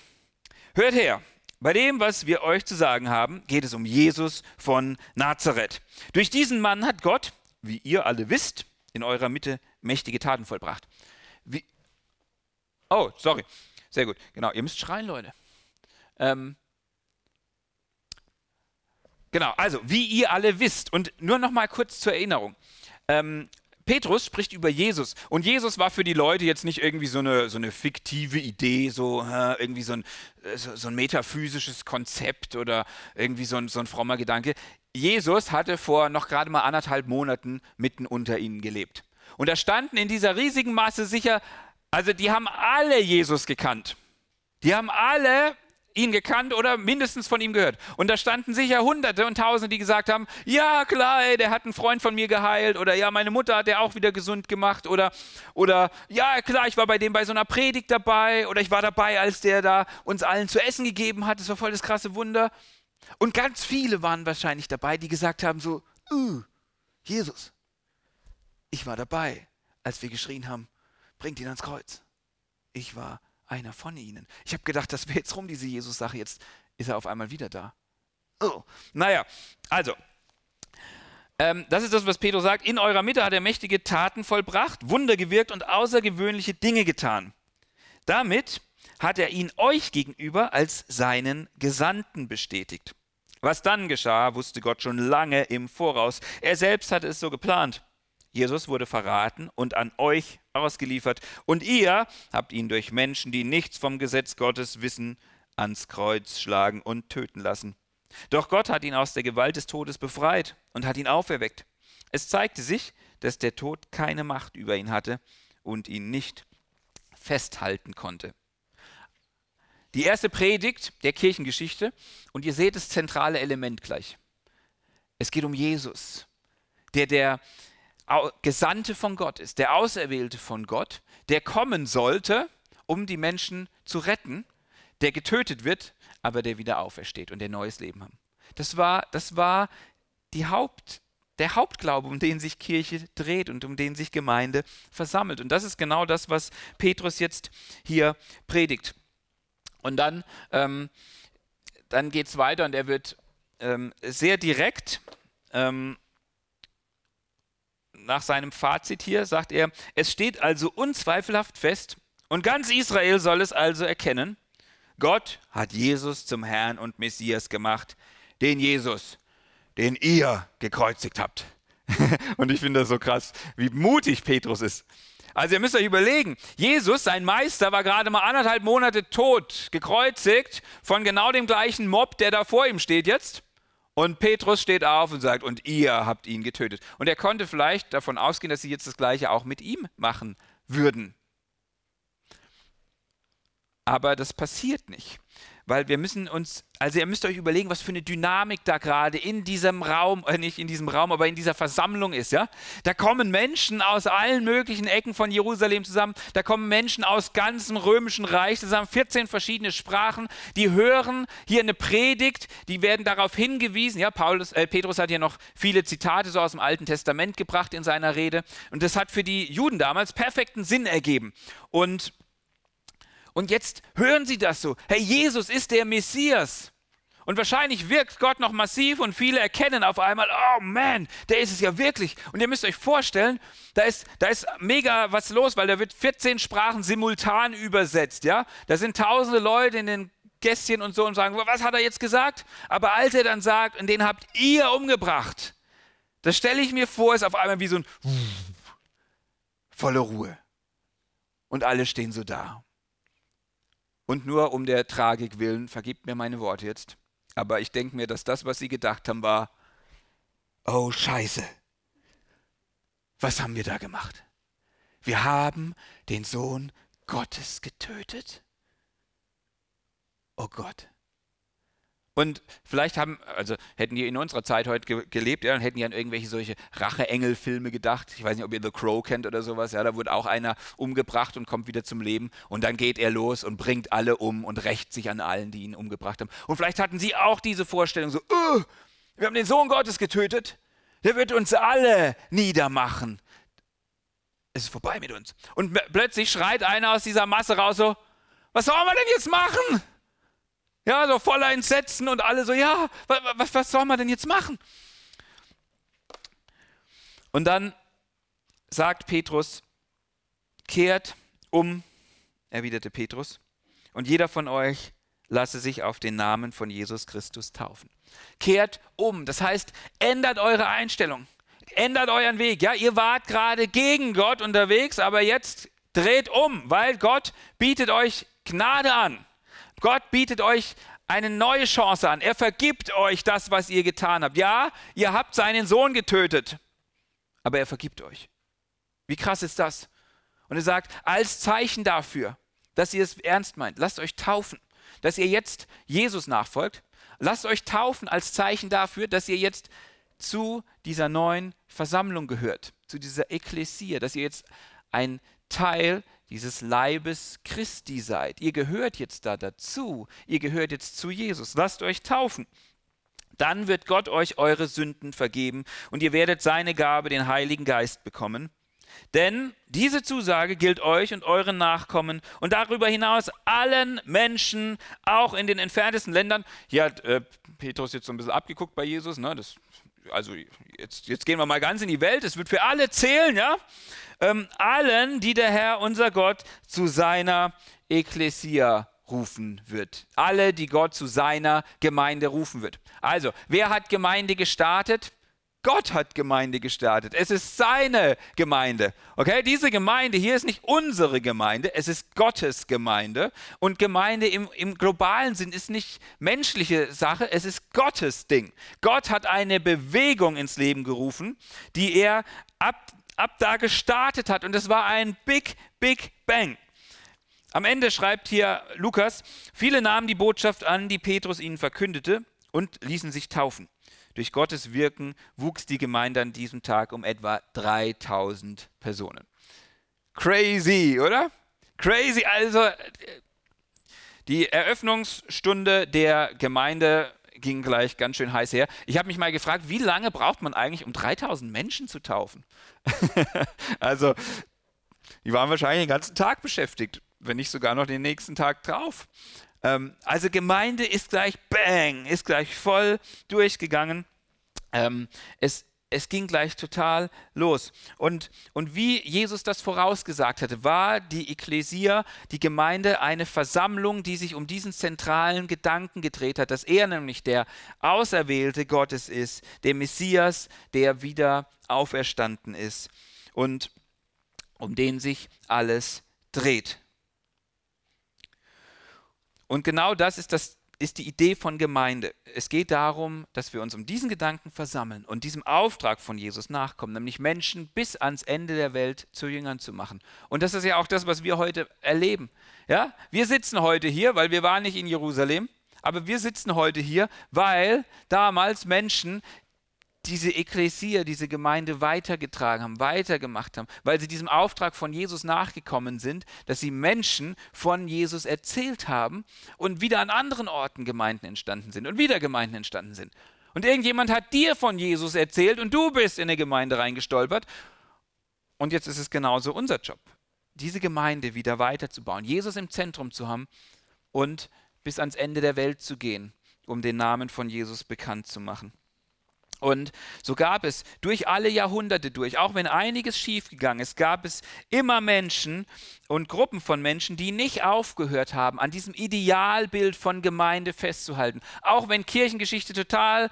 hört her. Bei dem, was wir euch zu sagen haben, geht es um Jesus von Nazareth. Durch diesen Mann hat Gott, wie ihr alle wisst, in eurer Mitte mächtige Taten vollbracht. Wie oh, sorry. Sehr gut. Genau, ihr müsst schreien, Leute. Ähm, Genau, also wie ihr alle wisst, und nur noch mal kurz zur Erinnerung. Ähm, Petrus spricht über Jesus und Jesus war für die Leute jetzt nicht irgendwie so eine, so eine fiktive Idee, so äh, irgendwie so ein, so, so, ein metaphysisches Konzept oder irgendwie so ein, so ein frommer Gedanke. Jesus hatte vor noch gerade mal anderthalb Monaten mitten unter ihnen gelebt. Und da standen in dieser riesigen Masse sicher, also die haben alle Jesus gekannt. Die haben alle ihn gekannt oder mindestens von ihm gehört. Und da standen sicher Hunderte und Tausende, die gesagt haben, ja klar, ey, der hat einen Freund von mir geheilt oder ja, meine Mutter hat er auch wieder gesund gemacht oder, oder ja klar, ich war bei dem bei so einer Predigt dabei oder ich war dabei, als der da uns allen zu essen gegeben hat. Das war voll das krasse Wunder. Und ganz viele waren wahrscheinlich dabei, die gesagt haben so, uh, Jesus, ich war dabei, als wir geschrien haben, bringt ihn ans Kreuz. Ich war einer von ihnen. Ich habe gedacht, das wäre jetzt rum, diese Jesus-Sache. Jetzt ist er auf einmal wieder da. Oh. Naja, also, ähm, das ist das, was Petrus sagt. In eurer Mitte hat er mächtige Taten vollbracht, Wunder gewirkt und außergewöhnliche Dinge getan. Damit hat er ihn euch gegenüber als seinen Gesandten bestätigt. Was dann geschah, wusste Gott schon lange im Voraus. Er selbst hatte es so geplant. Jesus wurde verraten und an euch ausgeliefert. Und ihr habt ihn durch Menschen, die nichts vom Gesetz Gottes wissen, ans Kreuz schlagen und töten lassen. Doch Gott hat ihn aus der Gewalt des Todes befreit und hat ihn auferweckt. Es zeigte sich, dass der Tod keine Macht über ihn hatte und ihn nicht festhalten konnte. Die erste Predigt der Kirchengeschichte und ihr seht das zentrale Element gleich. Es geht um Jesus, der der Gesandte von Gott ist, der Auserwählte von Gott, der kommen sollte, um die Menschen zu retten, der getötet wird, aber der wieder aufersteht und der neues Leben hat. Das war, das war die Haupt, der Hauptglaube, um den sich Kirche dreht und um den sich Gemeinde versammelt. Und das ist genau das, was Petrus jetzt hier predigt. Und dann, ähm, dann geht es weiter und er wird ähm, sehr direkt. Ähm, nach seinem Fazit hier sagt er, es steht also unzweifelhaft fest, und ganz Israel soll es also erkennen, Gott hat Jesus zum Herrn und Messias gemacht, den Jesus, den ihr gekreuzigt habt. und ich finde das so krass, wie mutig Petrus ist. Also ihr müsst euch überlegen, Jesus, sein Meister, war gerade mal anderthalb Monate tot, gekreuzigt von genau dem gleichen Mob, der da vor ihm steht jetzt. Und Petrus steht auf und sagt, und ihr habt ihn getötet. Und er konnte vielleicht davon ausgehen, dass sie jetzt das gleiche auch mit ihm machen würden. Aber das passiert nicht weil wir müssen uns, also ihr müsst euch überlegen, was für eine Dynamik da gerade in diesem Raum, äh nicht in diesem Raum, aber in dieser Versammlung ist, ja. Da kommen Menschen aus allen möglichen Ecken von Jerusalem zusammen, da kommen Menschen aus ganzem römischen Reich zusammen, 14 verschiedene Sprachen, die hören hier eine Predigt, die werden darauf hingewiesen, ja, Paulus, äh, Petrus hat hier noch viele Zitate so aus dem Alten Testament gebracht in seiner Rede. Und das hat für die Juden damals perfekten Sinn ergeben. Und und jetzt hören sie das so. Hey, Jesus ist der Messias. Und wahrscheinlich wirkt Gott noch massiv und viele erkennen auf einmal, oh man, der ist es ja wirklich. Und ihr müsst euch vorstellen, da ist, da ist mega was los, weil da wird 14 Sprachen simultan übersetzt. Ja? Da sind tausende Leute in den Gästchen und so und sagen, was hat er jetzt gesagt? Aber als er dann sagt, und den habt ihr umgebracht, das stelle ich mir vor, ist auf einmal wie so ein volle Ruhe. Und alle stehen so da. Und nur um der Tragik willen, vergibt mir meine Worte jetzt, aber ich denke mir, dass das, was sie gedacht haben, war, oh scheiße, was haben wir da gemacht? Wir haben den Sohn Gottes getötet. Oh Gott. Und vielleicht haben, also hätten die in unserer Zeit heute ge gelebt, ja, dann hätten die an irgendwelche solche Rache-Engel-Filme gedacht. Ich weiß nicht, ob ihr The Crow kennt oder sowas. Ja, da wurde auch einer umgebracht und kommt wieder zum Leben. Und dann geht er los und bringt alle um und rächt sich an allen, die ihn umgebracht haben. Und vielleicht hatten sie auch diese Vorstellung so, oh, wir haben den Sohn Gottes getötet. Der wird uns alle niedermachen. Es ist vorbei mit uns. Und plötzlich schreit einer aus dieser Masse raus so, was sollen wir denn jetzt machen? Ja, so voller Entsetzen und alle so, ja, was, was soll man denn jetzt machen? Und dann sagt Petrus, kehrt um, erwiderte Petrus, und jeder von euch lasse sich auf den Namen von Jesus Christus taufen. Kehrt um, das heißt, ändert eure Einstellung, ändert euren Weg. Ja, ihr wart gerade gegen Gott unterwegs, aber jetzt dreht um, weil Gott bietet euch Gnade an. Gott bietet euch eine neue Chance an. Er vergibt euch das, was ihr getan habt. Ja, ihr habt seinen Sohn getötet, aber er vergibt euch. Wie krass ist das? Und er sagt, als Zeichen dafür, dass ihr es ernst meint, lasst euch taufen, dass ihr jetzt Jesus nachfolgt. Lasst euch taufen als Zeichen dafür, dass ihr jetzt zu dieser neuen Versammlung gehört, zu dieser Ekklesia, dass ihr jetzt ein Teil dieses Leibes Christi seid. Ihr gehört jetzt da dazu. Ihr gehört jetzt zu Jesus. Lasst euch taufen. Dann wird Gott euch eure Sünden vergeben und ihr werdet seine Gabe, den Heiligen Geist, bekommen. Denn diese Zusage gilt euch und euren Nachkommen und darüber hinaus allen Menschen, auch in den entferntesten Ländern. Hier hat äh, Petrus jetzt so ein bisschen abgeguckt bei Jesus. Ne? Das, also jetzt, jetzt gehen wir mal ganz in die Welt. Es wird für alle zählen, ja ähm, allen, die der Herr, unser Gott, zu seiner Ekklesia rufen wird. Alle, die Gott zu seiner Gemeinde rufen wird. Also, wer hat Gemeinde gestartet? Gott hat Gemeinde gestartet. Es ist seine Gemeinde. Okay, diese Gemeinde hier ist nicht unsere Gemeinde, es ist Gottes Gemeinde. Und Gemeinde im, im globalen Sinn ist nicht menschliche Sache, es ist Gottes Ding. Gott hat eine Bewegung ins Leben gerufen, die er ab ab da gestartet hat. Und es war ein Big, Big Bang. Am Ende schreibt hier Lukas, viele nahmen die Botschaft an, die Petrus ihnen verkündete und ließen sich taufen. Durch Gottes Wirken wuchs die Gemeinde an diesem Tag um etwa 3000 Personen. Crazy, oder? Crazy. Also die Eröffnungsstunde der Gemeinde ging gleich ganz schön heiß her. Ich habe mich mal gefragt, wie lange braucht man eigentlich, um 3000 Menschen zu taufen? also, die waren wahrscheinlich den ganzen Tag beschäftigt, wenn nicht sogar noch den nächsten Tag drauf. Ähm, also Gemeinde ist gleich bang, ist gleich voll durchgegangen. Ähm, es es ging gleich total los. Und, und wie Jesus das vorausgesagt hatte, war die Ekklesia, die Gemeinde, eine Versammlung, die sich um diesen zentralen Gedanken gedreht hat, dass er nämlich der Auserwählte Gottes ist, der Messias, der wieder auferstanden ist und um den sich alles dreht. Und genau das ist das ist die Idee von Gemeinde. Es geht darum, dass wir uns um diesen Gedanken versammeln und diesem Auftrag von Jesus nachkommen, nämlich Menschen bis ans Ende der Welt zu Jüngern zu machen. Und das ist ja auch das, was wir heute erleben. Ja? Wir sitzen heute hier, weil wir waren nicht in Jerusalem, aber wir sitzen heute hier, weil damals Menschen diese Ekklesia, diese Gemeinde weitergetragen haben, weitergemacht haben, weil sie diesem Auftrag von Jesus nachgekommen sind, dass sie Menschen von Jesus erzählt haben und wieder an anderen Orten Gemeinden entstanden sind und wieder Gemeinden entstanden sind. Und irgendjemand hat dir von Jesus erzählt und du bist in eine Gemeinde reingestolpert. Und jetzt ist es genauso unser Job, diese Gemeinde wieder weiterzubauen, Jesus im Zentrum zu haben und bis ans Ende der Welt zu gehen, um den Namen von Jesus bekannt zu machen. Und so gab es durch alle Jahrhunderte durch, auch wenn einiges schiefgegangen ist, gab es immer Menschen und Gruppen von Menschen, die nicht aufgehört haben, an diesem Idealbild von Gemeinde festzuhalten. Auch wenn Kirchengeschichte total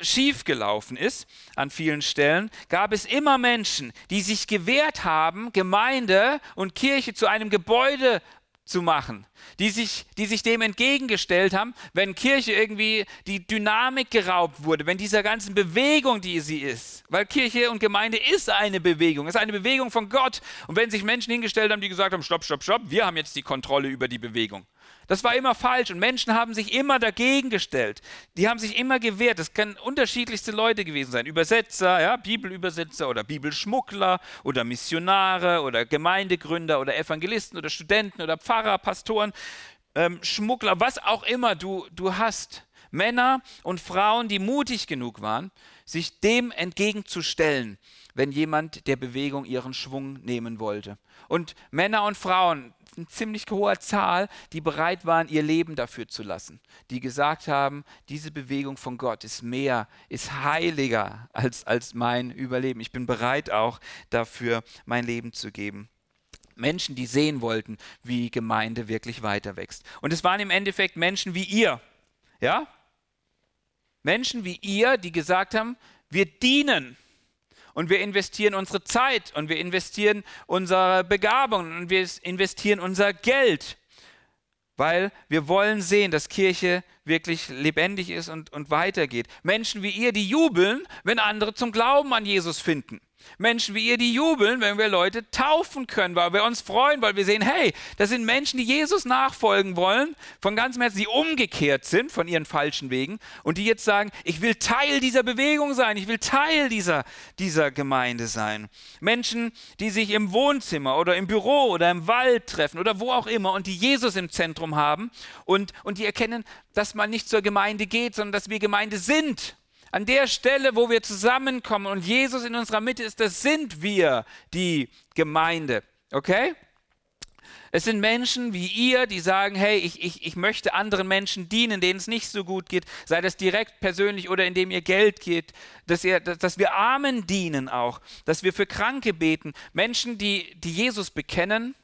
schiefgelaufen ist an vielen Stellen, gab es immer Menschen, die sich gewehrt haben, Gemeinde und Kirche zu einem Gebäude zu machen, die sich, die sich dem entgegengestellt haben, wenn Kirche irgendwie die Dynamik geraubt wurde, wenn dieser ganzen Bewegung, die sie ist, weil Kirche und Gemeinde ist eine Bewegung, ist eine Bewegung von Gott. Und wenn sich Menschen hingestellt haben, die gesagt haben, stopp, stopp, stopp, wir haben jetzt die Kontrolle über die Bewegung. Das war immer falsch und Menschen haben sich immer dagegen gestellt. Die haben sich immer gewehrt. Das können unterschiedlichste Leute gewesen sein. Übersetzer, ja, Bibelübersetzer oder Bibelschmuggler oder Missionare oder Gemeindegründer oder Evangelisten oder Studenten oder Pfarrer, Pastoren, ähm, Schmuggler, was auch immer du, du hast. Männer und Frauen, die mutig genug waren, sich dem entgegenzustellen, wenn jemand der Bewegung ihren Schwung nehmen wollte. Und Männer und Frauen, eine ziemlich hohe Zahl, die bereit waren, ihr Leben dafür zu lassen, die gesagt haben, diese Bewegung von Gott ist mehr, ist heiliger als, als mein Überleben. Ich bin bereit auch dafür, mein Leben zu geben. Menschen, die sehen wollten, wie Gemeinde wirklich weiter wächst. Und es waren im Endeffekt Menschen wie ihr, ja? Menschen wie ihr, die gesagt haben, wir dienen und wir investieren unsere Zeit und wir investieren unsere Begabung und wir investieren unser Geld, weil wir wollen sehen, dass Kirche wirklich lebendig ist und, und weitergeht. Menschen wie ihr, die jubeln, wenn andere zum Glauben an Jesus finden. Menschen wie ihr, die jubeln, wenn wir Leute taufen können, weil wir uns freuen, weil wir sehen, hey, das sind Menschen, die Jesus nachfolgen wollen, von ganzem Herzen, die umgekehrt sind von ihren falschen Wegen und die jetzt sagen, ich will Teil dieser Bewegung sein, ich will Teil dieser, dieser Gemeinde sein. Menschen, die sich im Wohnzimmer oder im Büro oder im Wald treffen oder wo auch immer und die Jesus im Zentrum haben und, und die erkennen, dass man nicht zur Gemeinde geht, sondern dass wir Gemeinde sind an der Stelle, wo wir zusammenkommen und Jesus in unserer Mitte ist, das sind wir, die Gemeinde. Okay? Es sind Menschen wie ihr, die sagen, hey, ich, ich, ich möchte anderen Menschen dienen, denen es nicht so gut geht, sei das direkt persönlich oder indem ihr Geld geht, dass, ihr, dass wir Armen dienen auch, dass wir für Kranke beten, Menschen, die, die Jesus bekennen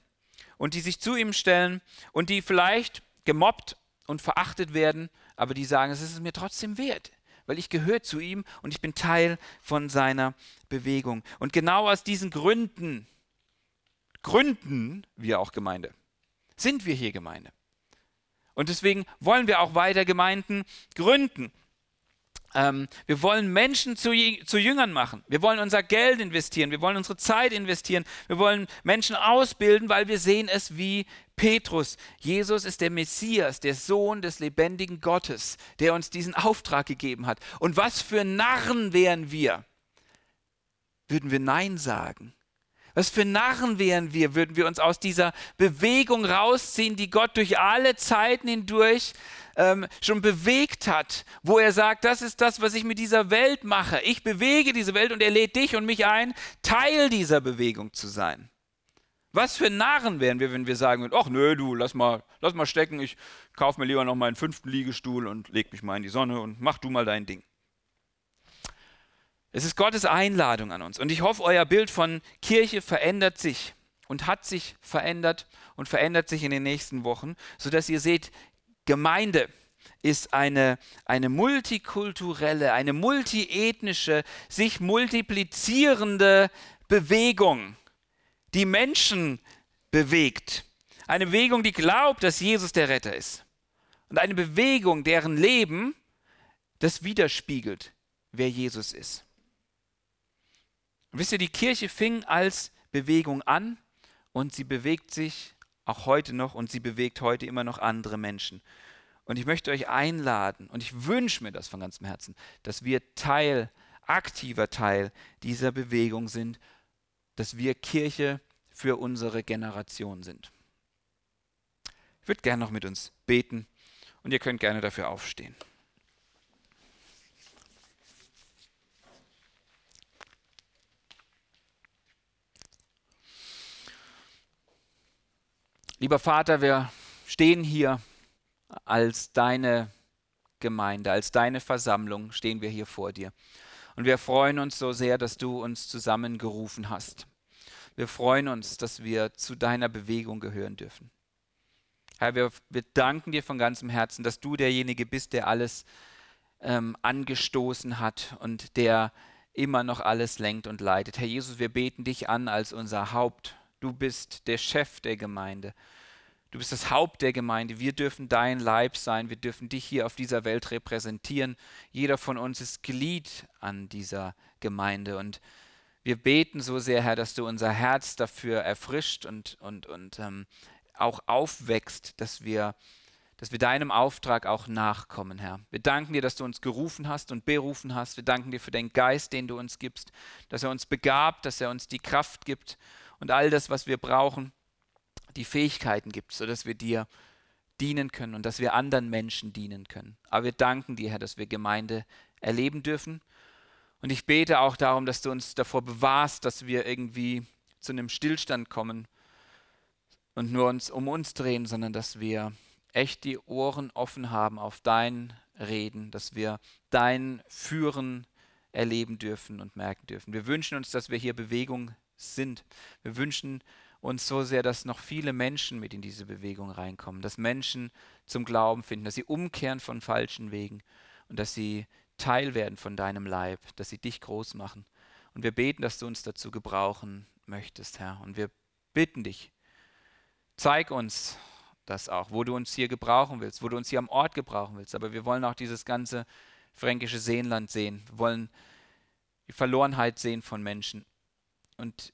und die sich zu ihm stellen und die vielleicht gemobbt und verachtet werden, aber die sagen, es ist mir trotzdem wert weil ich gehöre zu ihm und ich bin Teil von seiner Bewegung. Und genau aus diesen Gründen gründen wir auch Gemeinde. Sind wir hier Gemeinde. Und deswegen wollen wir auch weiter Gemeinden gründen. Ähm, wir wollen Menschen zu, zu Jüngern machen. Wir wollen unser Geld investieren. Wir wollen unsere Zeit investieren. Wir wollen Menschen ausbilden, weil wir sehen es wie Petrus. Jesus ist der Messias, der Sohn des lebendigen Gottes, der uns diesen Auftrag gegeben hat. Und was für Narren wären wir? Würden wir Nein sagen? Was für Narren wären wir, würden wir uns aus dieser Bewegung rausziehen, die Gott durch alle Zeiten hindurch ähm, schon bewegt hat, wo er sagt, das ist das, was ich mit dieser Welt mache. Ich bewege diese Welt und er lädt dich und mich ein, Teil dieser Bewegung zu sein. Was für Narren wären wir, wenn wir sagen ach nö, du, lass mal, lass mal stecken, ich kaufe mir lieber noch meinen fünften Liegestuhl und leg mich mal in die Sonne und mach du mal dein Ding. Es ist Gottes Einladung an uns. Und ich hoffe, euer Bild von Kirche verändert sich und hat sich verändert und verändert sich in den nächsten Wochen, sodass ihr seht, Gemeinde ist eine, eine multikulturelle, eine multiethnische, sich multiplizierende Bewegung, die Menschen bewegt. Eine Bewegung, die glaubt, dass Jesus der Retter ist. Und eine Bewegung, deren Leben das widerspiegelt, wer Jesus ist. Und wisst ihr, die Kirche fing als Bewegung an und sie bewegt sich auch heute noch und sie bewegt heute immer noch andere Menschen. Und ich möchte euch einladen und ich wünsche mir das von ganzem Herzen, dass wir Teil, aktiver Teil dieser Bewegung sind, dass wir Kirche für unsere Generation sind. Ich würde gerne noch mit uns beten und ihr könnt gerne dafür aufstehen. Lieber Vater, wir stehen hier als deine Gemeinde, als deine Versammlung, stehen wir hier vor dir. Und wir freuen uns so sehr, dass du uns zusammengerufen hast. Wir freuen uns, dass wir zu deiner Bewegung gehören dürfen. Herr, wir, wir danken dir von ganzem Herzen, dass du derjenige bist, der alles ähm, angestoßen hat und der immer noch alles lenkt und leitet. Herr Jesus, wir beten dich an als unser Haupt. Du bist der Chef der Gemeinde. Du bist das Haupt der Gemeinde. Wir dürfen dein Leib sein. Wir dürfen dich hier auf dieser Welt repräsentieren. Jeder von uns ist Glied an dieser Gemeinde. Und wir beten so sehr, Herr, dass du unser Herz dafür erfrischt und, und, und ähm, auch aufwächst, dass wir, dass wir deinem Auftrag auch nachkommen, Herr. Wir danken dir, dass du uns gerufen hast und berufen hast. Wir danken dir für den Geist, den du uns gibst, dass er uns begabt, dass er uns die Kraft gibt und all das, was wir brauchen die Fähigkeiten gibt, sodass wir dir dienen können und dass wir anderen Menschen dienen können. Aber wir danken dir, Herr, dass wir Gemeinde erleben dürfen. Und ich bete auch darum, dass du uns davor bewahrst, dass wir irgendwie zu einem Stillstand kommen und nur uns um uns drehen, sondern dass wir echt die Ohren offen haben auf dein Reden, dass wir dein Führen erleben dürfen und merken dürfen. Wir wünschen uns, dass wir hier Bewegung sind. Wir wünschen uns so sehr, dass noch viele Menschen mit in diese Bewegung reinkommen, dass Menschen zum Glauben finden, dass sie umkehren von falschen Wegen und dass sie Teil werden von deinem Leib, dass sie dich groß machen. Und wir beten, dass du uns dazu gebrauchen möchtest, Herr. Und wir bitten dich, zeig uns das auch, wo du uns hier gebrauchen willst, wo du uns hier am Ort gebrauchen willst. Aber wir wollen auch dieses ganze fränkische Seenland sehen. Wir wollen die Verlorenheit sehen von Menschen. Und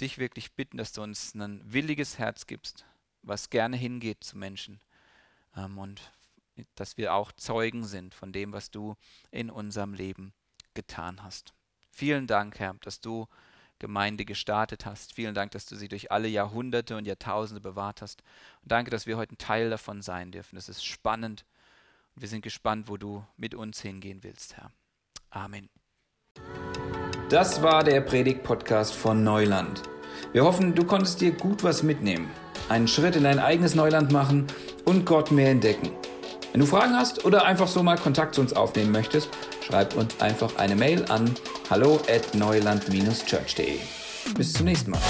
dich wirklich bitten, dass du uns ein williges Herz gibst, was gerne hingeht zu Menschen ähm, und dass wir auch Zeugen sind von dem, was du in unserem Leben getan hast. Vielen Dank, Herr, dass du Gemeinde gestartet hast. Vielen Dank, dass du sie durch alle Jahrhunderte und Jahrtausende bewahrt hast. Und danke, dass wir heute ein Teil davon sein dürfen. Das ist spannend und wir sind gespannt, wo du mit uns hingehen willst, Herr. Amen. Das war der Predigt-Podcast von Neuland. Wir hoffen, du konntest dir gut was mitnehmen, einen Schritt in dein eigenes Neuland machen und Gott mehr entdecken. Wenn du Fragen hast oder einfach so mal Kontakt zu uns aufnehmen möchtest, schreib uns einfach eine Mail an hallo at neuland-church.de. Bis zum nächsten Mal.